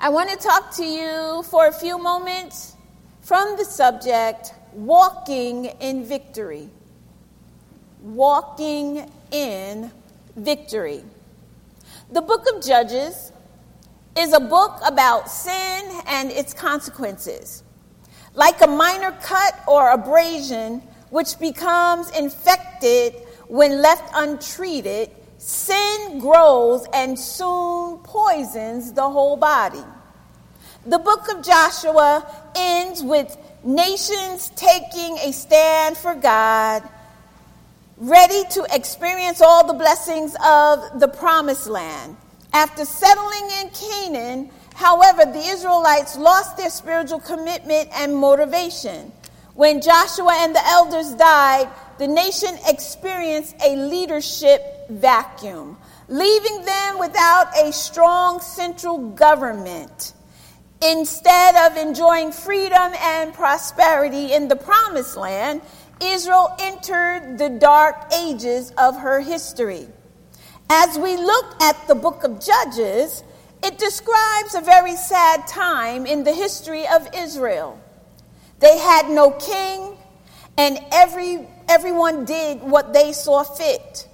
I want to talk to you for a few moments from the subject walking in victory. Walking in victory. The book of Judges is a book about sin and its consequences. Like a minor cut or abrasion, which becomes infected when left untreated, sin grows and soon poisons the whole body. The book of Joshua ends with nations taking a stand for God, ready to experience all the blessings of the promised land. After settling in Canaan, however, the Israelites lost their spiritual commitment and motivation. When Joshua and the elders died, the nation experienced a leadership vacuum, leaving them without a strong central government. Instead of enjoying freedom and prosperity in the promised land, Israel entered the dark ages of her history. As we look at the book of Judges, it describes a very sad time in the history of Israel. They had no king, and every, everyone did what they saw fit.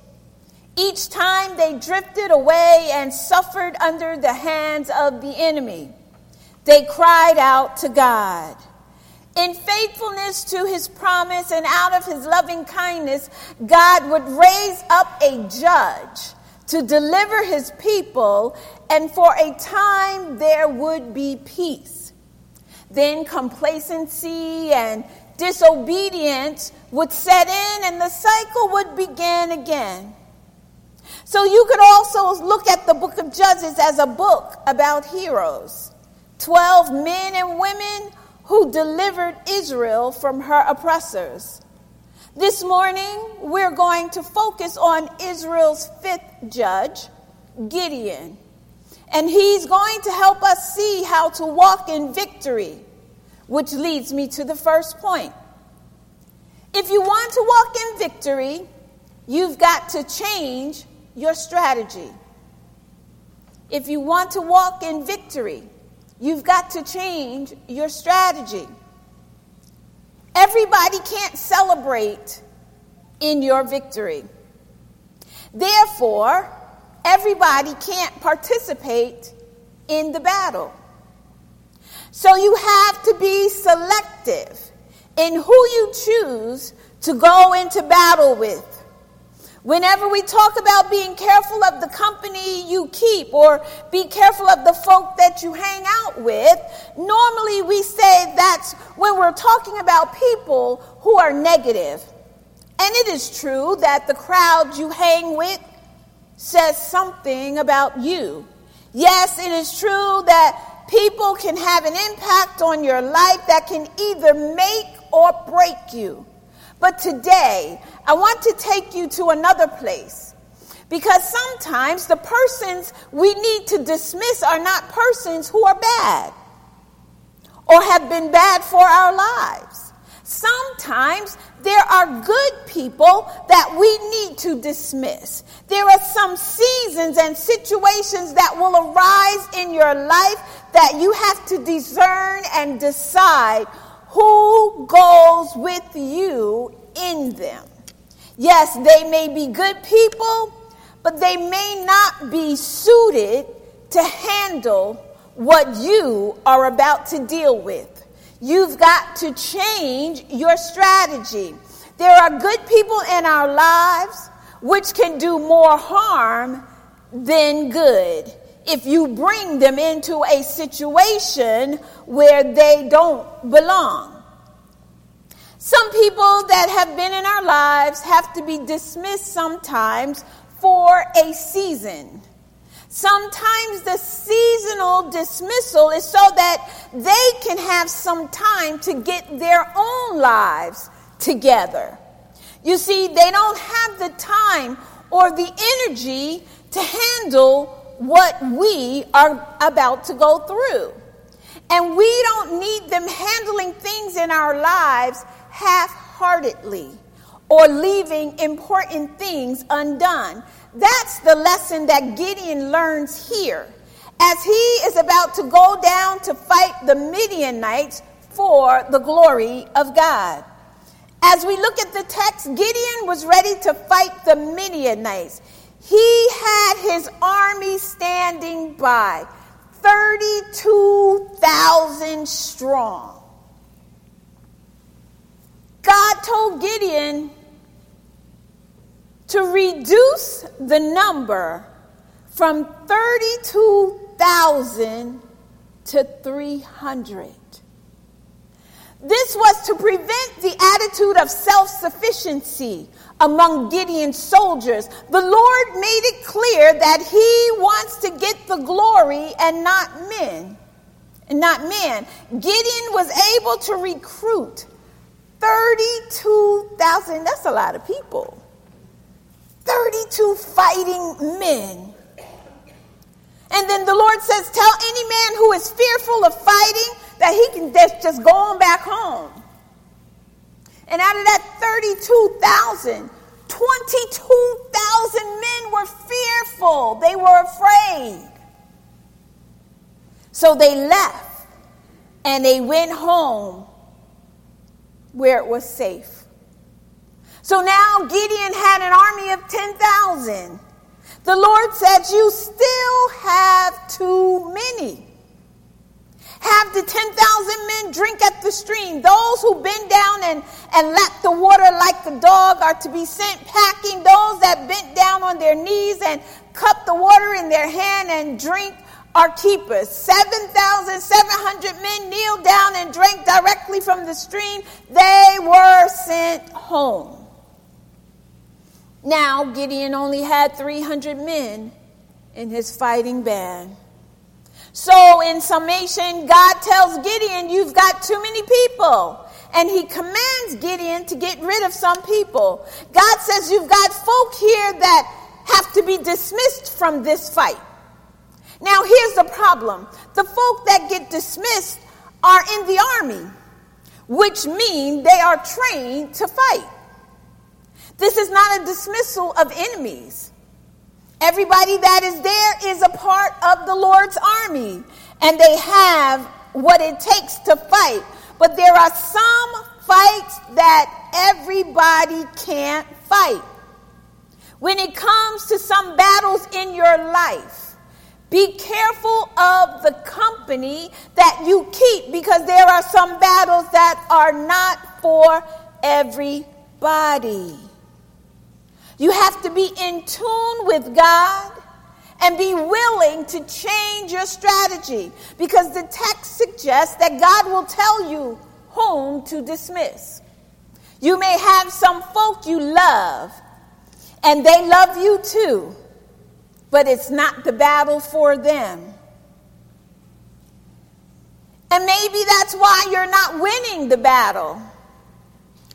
Each time they drifted away and suffered under the hands of the enemy. They cried out to God. In faithfulness to his promise and out of his loving kindness, God would raise up a judge to deliver his people, and for a time there would be peace. Then complacency and disobedience would set in and the cycle would begin again. So you could also look at the book of Judges as a book about heroes 12 men and women who delivered Israel from her oppressors. This morning, we're going to focus on Israel's fifth judge, Gideon. And he's going to help us see how to walk in victory, which leads me to the first point. If you want to walk in victory, you've got to change your strategy. If you want to walk in victory, you've got to change your strategy. Everybody can't celebrate in your victory. Therefore, everybody can't participate in the battle. So you have to be selective in who you choose to go into battle with. Whenever we talk about being careful of the company you keep or be careful of the folk that you hang out with, normally we say that's when we're talking about people who are negative. And it is true that the crowd you hang with says something about you. Yes, it is true that people can have an impact on your life that can either make or break you. But today, I want to take you to another place. Because sometimes the persons we need to dismiss are not persons who are bad or have been bad for our lives. Sometimes there are good people that we need to dismiss. There are some seasons and situations that will arise in your life that you have to discern and decide who goes with you in them. Yes, they may be good people, but they may not be suited to handle what you are about to deal with. You've got to change your strategy. There are good people in our lives which can do more harm than good if you bring them into a situation where they don't belong. Some people that have been in our lives have to be dismissed sometimes for a season. Sometimes the seasonal dismissal is so that they can have some time to get their own lives together. You see, they don't have the time or the energy to handle what we are about to go through. And we don't need them handling things in our lives half heartedly or leaving important things undone. That's the lesson that Gideon learns here as he is about to go down to fight the Midianites for the glory of God. As we look at the text, Gideon was ready to fight the Midianites. He had his army standing by, 32,000 strong. God told Gideon to reduce the number from 32,000 to 300. This was to prevent the attitude of self sufficiency among Gideon's soldiers. The Lord made it clear that he wants to get the glory and not men. And not men. Gideon was able to recruit 32,000. That's a lot of people. 32 fighting men. And then the Lord says, Tell any man who is fearful of fighting that he can just go on back home. And out of that 32,000, 22,000 men were fearful. They were afraid. So they left and they went home where it was safe. So now Gideon had an army of 10,000. The Lord said, You still have too many. Have the 10,000 men drink at the stream. Those who bend down and, and lap the water like a dog are to be sent packing. Those that bent down on their knees and cup the water in their hand and drink are keepers. 7,700 men kneeled down and drank directly from the stream. They were sent home. Now, Gideon only had 300 men in his fighting band. So, in summation, God tells Gideon, You've got too many people. And he commands Gideon to get rid of some people. God says, You've got folk here that have to be dismissed from this fight. Now, here's the problem the folk that get dismissed are in the army, which mean they are trained to fight. This is not a dismissal of enemies. Everybody that is there is a part of the Lord's army, and they have what it takes to fight. But there are some fights that everybody can't fight. When it comes to some battles in your life, be careful of the company that you keep because there are some battles that are not for everybody. You have to be in tune with God and be willing to change your strategy because the text suggests that God will tell you whom to dismiss. You may have some folk you love and they love you too, but it's not the battle for them. And maybe that's why you're not winning the battle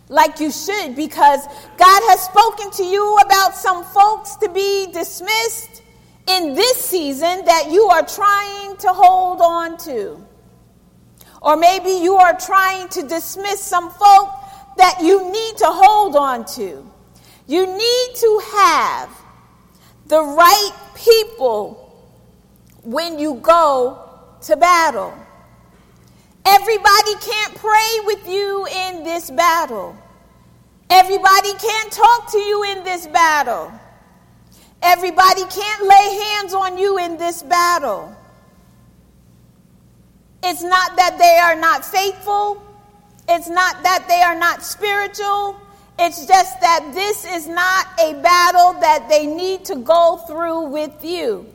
like you should because God has spoken to you about some folks to be dismissed in this season that you are trying to hold on to. Or maybe you are trying to dismiss some folk that you need to hold on to. You need to have the right people when you go to battle. Everybody can't pray with you in this battle. Everybody can't talk to you in this battle. Everybody can't lay hands on you in this battle. It's not that they are not faithful. It's not that they are not spiritual. It's just that this is not a battle that they need to go through with you.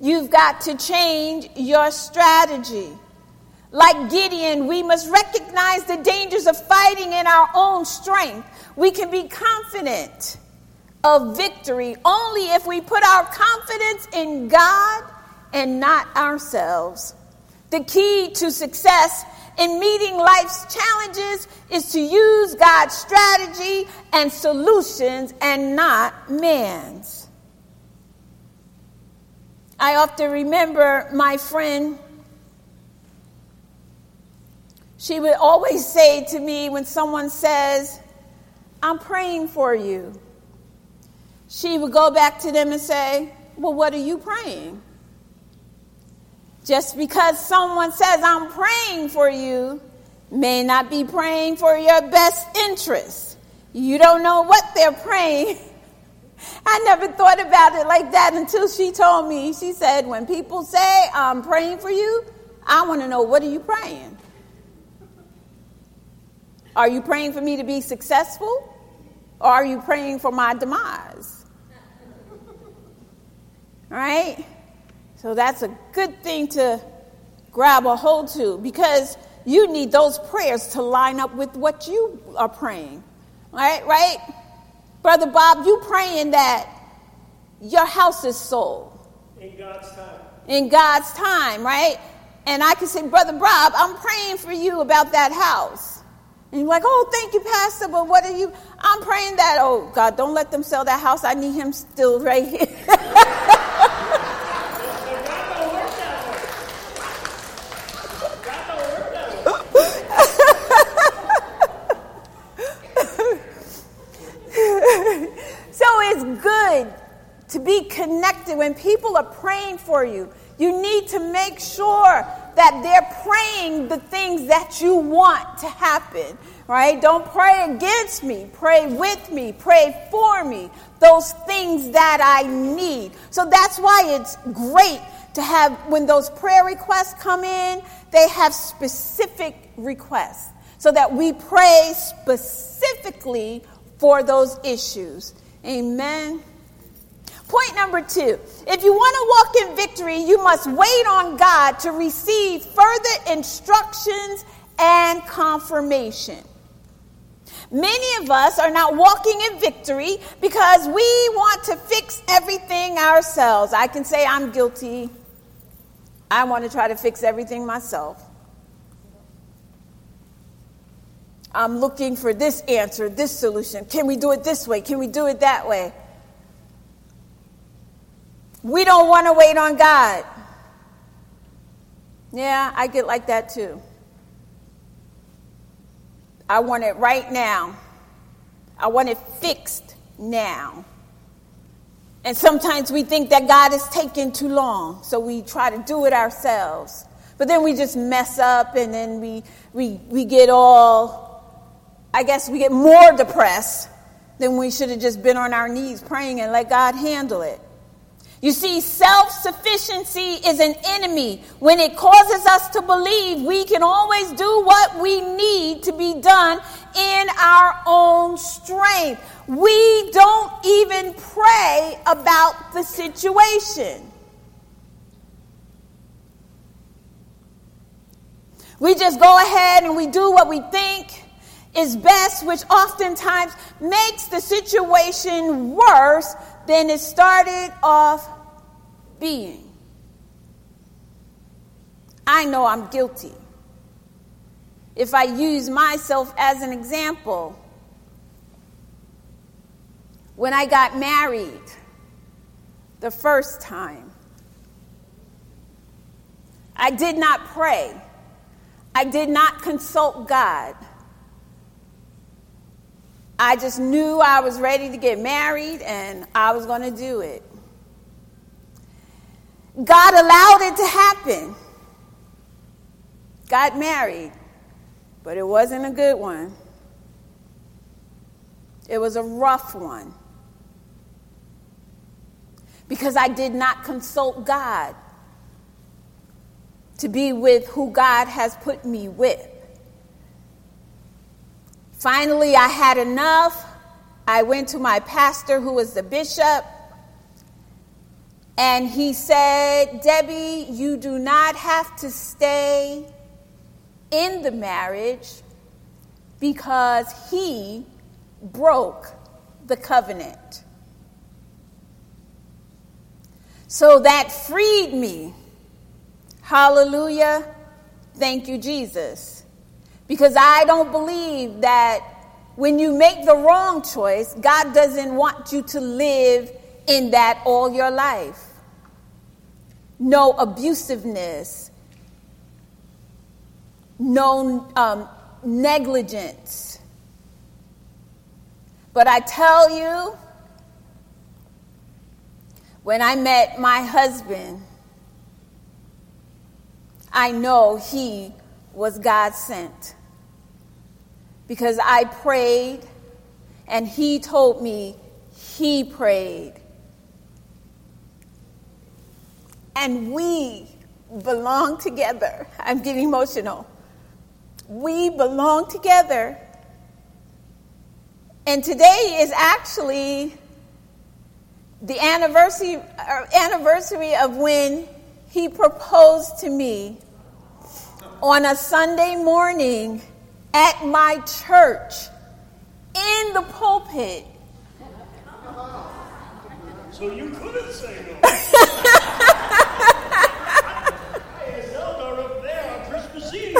You've got to change your strategy. Like Gideon, we must recognize the dangers of fighting in our own strength. We can be confident of victory only if we put our confidence in God and not ourselves. The key to success in meeting life's challenges is to use God's strategy and solutions and not man's. I often remember my friend she would always say to me when someone says, I'm praying for you, she would go back to them and say, Well, what are you praying? Just because someone says, I'm praying for you, may not be praying for your best interest. You don't know what they're praying. I never thought about it like that until she told me. She said, When people say, I'm praying for you, I want to know, what are you praying? Are you praying for me to be successful? Or are you praying for my demise? All right? So that's a good thing to grab a hold to because you need those prayers to line up with what you are praying. Right? Right? Brother Bob, you praying that your house is sold. In God's time. In God's time, right? And I can say, Brother Bob, I'm praying for you about that house. And you're like, oh, thank you, Pastor, but what are you? I'm praying that, oh, God, don't let them sell that house. I need him still right here. So it's good to be connected, when people are praying for you, you need to make sure that they're praying the things that you want to happen, right? Don't pray against me. Pray with me. Pray for me. Those things that I need. So that's why it's great to have, when those prayer requests come in, they have specific requests so that we pray specifically for those issues. Amen. Point number two if you want to walk in victory, you must wait on God to receive further instructions and confirmation. Many of us are not walking in victory because we want to fix everything ourselves. I can say I'm guilty. I want to try to fix everything myself. I'm looking for this answer, this solution. Can we do it this way? Can we do it that way? We don't want to wait on God. Yeah, I get like that too. I want it right now. I want it fixed now. And sometimes we think that God is taking too long, so we try to do it ourselves. But then we just mess up and then we, we, we get all, I guess we get more depressed than we should have just been on our knees praying and let God handle it. You see, self sufficiency is an enemy when it causes us to believe we can always do what we need to be done in our own strength. We don't even pray about the situation. We just go ahead and we do what we think is best, which oftentimes makes the situation worse than it started off being. I know I'm guilty. If I use myself as an example, when I got married the first time, I did not pray. I did not consult God. I just knew I was ready to get married and I was going to do it. God allowed it to happen. Got married, but it wasn't a good one. It was a rough one. Because I did not consult God to be with who God has put me with. Finally, I had enough. I went to my pastor, who was the bishop, and he said, Debbie, you do not have to stay in the marriage because he broke the covenant. So that freed me. Hallelujah. Thank you, Jesus. Because I don't believe that when you make the wrong choice, God doesn't want you to live in that all your life. No abusiveness, no um, negligence. But I tell you, when I met my husband, I know he was God sent. Because I prayed and he told me he prayed. And we belong together. I'm getting emotional. We belong together. And today is actually the anniversary, uh, anniversary of when he proposed to me on a Sunday morning at my church in the pulpit. So you couldn't say no. I held her up there on Christmas Eve.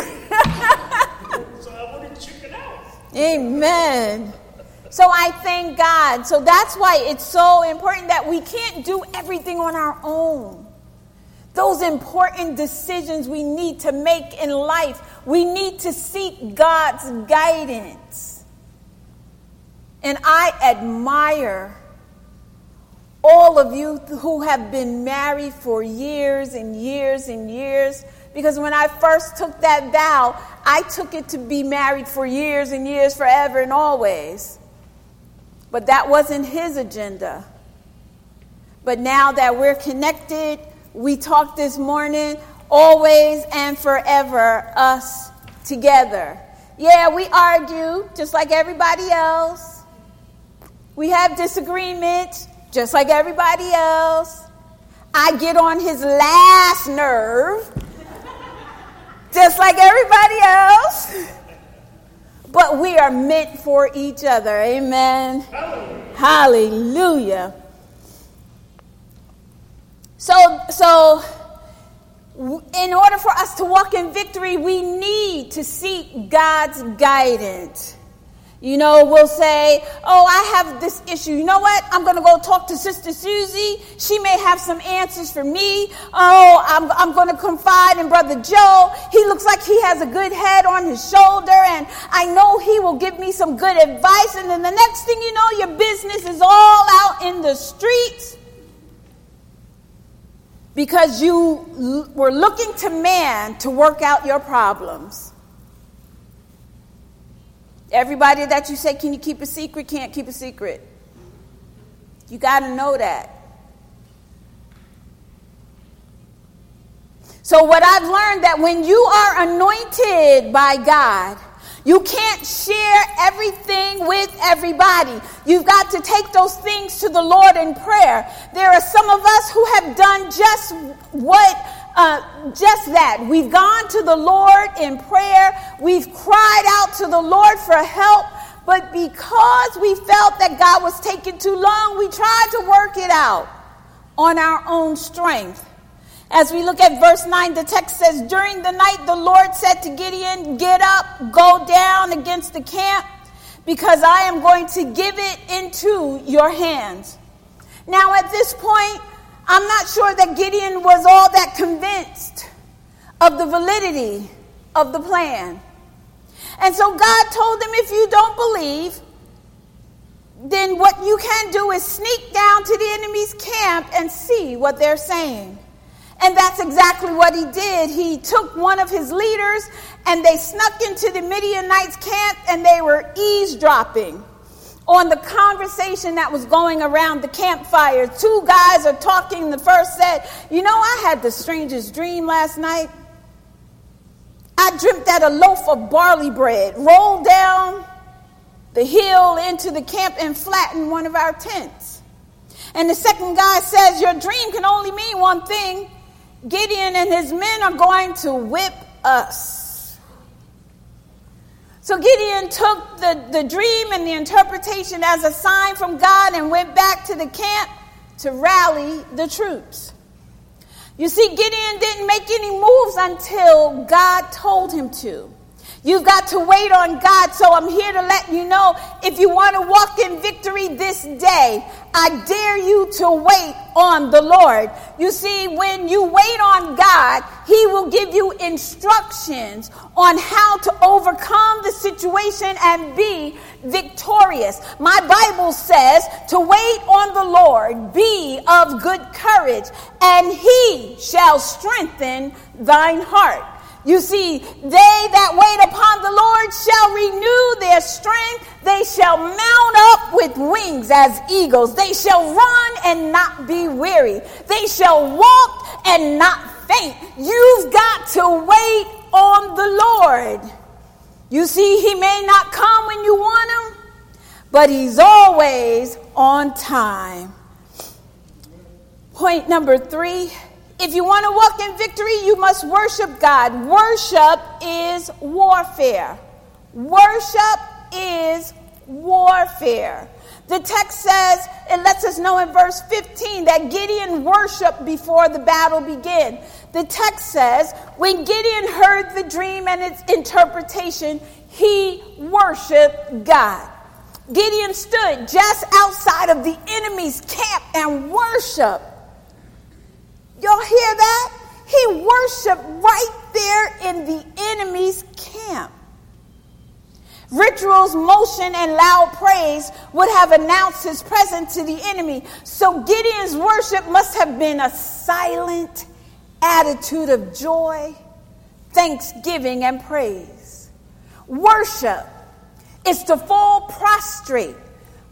so I wouldn't chicken out. Amen. So I thank God. So that's why it's so important that we can't do everything on our own. Those important decisions we need to make in life, we need to seek God's guidance. And I admire all of you who have been married for years and years and years. Because when I first took that vow, I took it to be married for years and years, forever and always. But that wasn't his agenda. But now that we're connected, we talked this morning, always and forever, us together. Yeah, we argue just like everybody else. We have disagreements just like everybody else. I get on his last nerve just like everybody else. But we are meant for each other. Amen. Hallelujah. Hallelujah. So, so in order for us to walk in victory, we need to seek God's guidance. You know, we'll say, Oh, I have this issue. You know what? I'm going to go talk to Sister Susie. She may have some answers for me. Oh, I'm, I'm going to confide in Brother Joe. He looks like he has a good head on his shoulder, and I know he will give me some good advice. And then the next thing you know, your business is all out in the streets because you were looking to man to work out your problems. Everybody that you say, Can you keep a secret? can't keep a secret. You got to know that. So, what I've learned that when you are anointed by God, you can't share everything with everybody. You've got to take those things to the Lord in prayer. There are some of us who have done just what, uh, just that. We've gone to the Lord in prayer. We've cried out to the Lord for help. But because we felt that God was taking too long, we tried to work it out on our own strength. As we look at verse 9, the text says, During the night the Lord said to Gideon, Get up, go down against the camp, because I am going to give it into your hands. Now, at this point, I'm not sure that Gideon was all that convinced of the validity of the plan. And so God told him, If you don't believe, then what you can do is sneak down to the enemy's camp and see what they're saying. And that's exactly what he did. He took one of his leaders and they snuck into the Midianites' camp and they were eavesdropping on the conversation that was going around the campfire. Two guys are talking. The first said, You know, I had the strangest dream last night. I dreamt that a loaf of barley bread rolled down the hill into the camp and flattened one of our tents. And the second guy says, Your dream can only mean one thing Gideon and his men are going to whip us. So Gideon took the, the dream and the interpretation as a sign from God and went back to the camp to rally the troops. You see, Gideon didn't make any moves until God told him to. You've got to wait on God. So I'm here to let you know if you want to walk in victory this day, I dare you to wait on the Lord. You see, when you wait on God, He will give you instructions on how to overcome the situation and be victorious. My Bible says to wait on the Lord, be of good courage, and He shall strengthen thine heart. You see, they that wait upon the Lord shall renew their strength. They shall mount up with wings as eagles. They shall run and not be weary. They shall walk and not faint. You've got to wait on the Lord. You see, He may not come when you want Him, but He's always on time. Point number three if you want to walk in victory, you must worship God. Worship is warfare. Worship is warfare. The text says, it lets us know in verse 15 that Gideon worshiped before the battle began. The text says, when Gideon heard the dream and its interpretation, he worshiped God. Gideon stood just outside of the enemy's camp and worshiped. Y'all hear that? He worshiped right there in the enemy's camp. Rituals, motion, and loud praise would have announced his presence to the enemy. So Gideon's worship must have been a silent attitude of joy, thanksgiving, and praise. Worship is to fall prostrate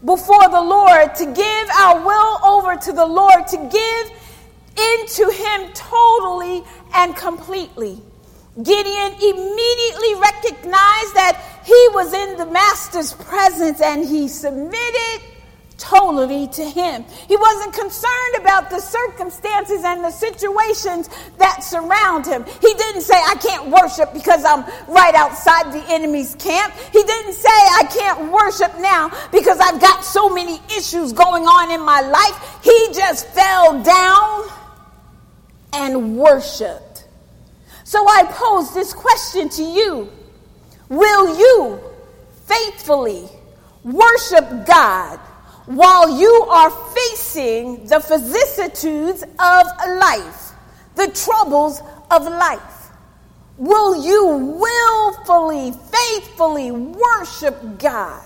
before the Lord, to give our will over to the Lord, to give into him totally and completely. Gideon immediately recognized that he was in the master's presence and he submitted totally to him. He wasn't concerned about the circumstances and the situations that surround him. He didn't say, I can't worship because I'm right outside the enemy's camp. He didn't say, I can't worship now because I've got so many issues going on in my life. He just fell down and worshiped. So I pose this question to you Will you faithfully worship God while you are facing the vicissitudes of life, the troubles of life? Will you willfully, faithfully worship God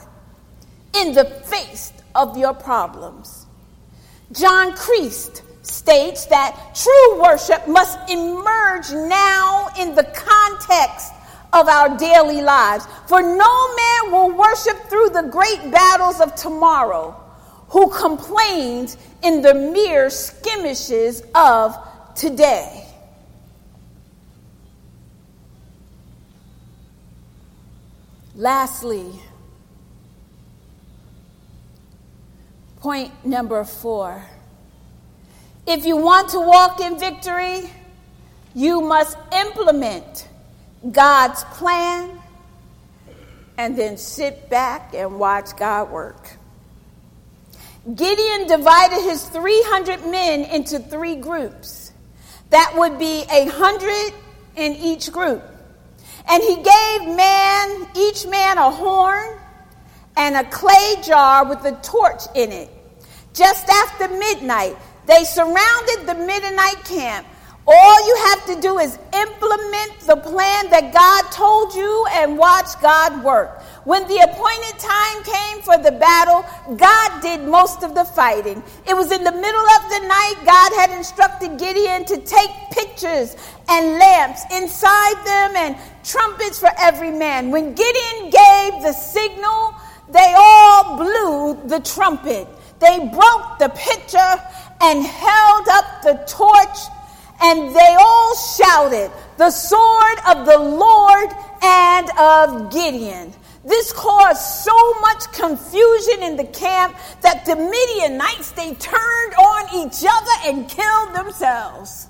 in the face of your problems? John Kreist states that true worship must emerge now in the context of our daily lives. For no man will worship through the great battles of tomorrow who complains in the mere skirmishes of today. Lastly, point number four if you want to walk in victory, you must implement God's plan and then sit back and watch God work. Gideon divided his 300 men into three groups. That would be a hundred in each group. And he gave man, each man a horn and a clay jar with a torch in it. Just after midnight, they surrounded the Midianite camp. All you have to do is implement the plan that God told you and watch God work. When the appointed time came for the battle, God did most of the fighting. It was in the middle of the night, God had instructed Gideon to take pictures and lamps inside them and trumpets for every man. When Gideon gave the signal, they all blew the trumpet. They broke the pitcher and held up the torch, and they all shouted, The sword of the Lord and of Gideon. This caused so much confusion in the camp that the Midianites they turned on each other and killed themselves.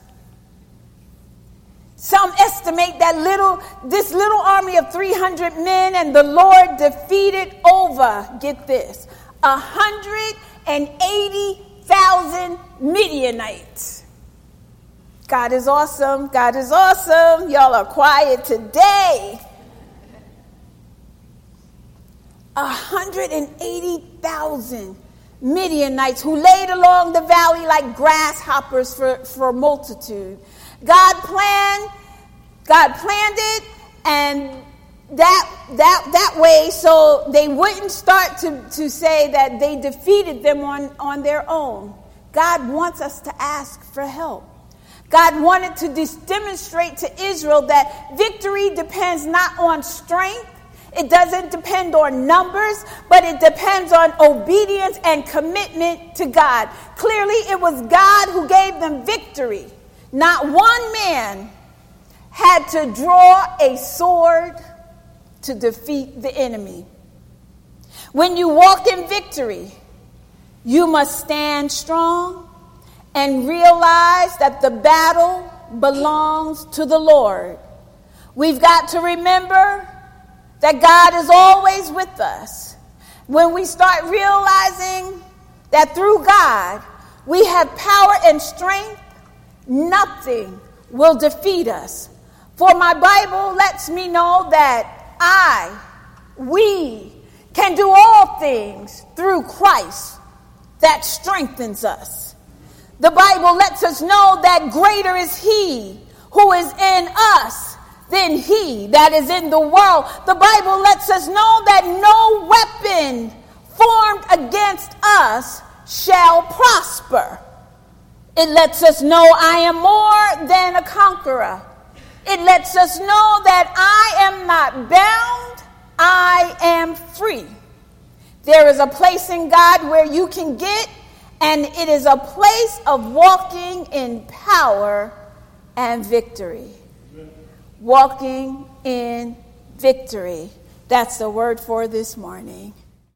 Some estimate that little this little army of 300 men and the Lord defeated over, get this, 180 thousand Midianites. God is awesome. God is awesome. Y'all are quiet today. 180,000 Midianites who laid along the valley like grasshoppers for, for multitude. God planned, God planned it, and that, that, that way so they wouldn't start to, to say that they defeated them on, on their own. God wants us to ask for help. God wanted to dis- demonstrate to Israel that victory depends not on strength, it doesn't depend on numbers, but it depends on obedience and commitment to God. Clearly, it was God who gave them victory. Not one man had to draw a sword to defeat the enemy. When you walk in victory, you must stand strong and realize that the battle belongs to the Lord. We've got to remember that God is always with us. When we start realizing that through God we have power and strength, nothing will defeat us. For my Bible lets me know that I, we, can do all things through Christ that strengthens us. The Bible lets us know that greater is He who is in us than He that is in the world. The Bible lets us know that no weapon formed against us shall prosper. It lets us know I am more than a conqueror. It lets us know that I am not bound, I am free. There is a place in God where you can get, and it is a place of walking in power and victory. Walking in victory. That's the word for this morning.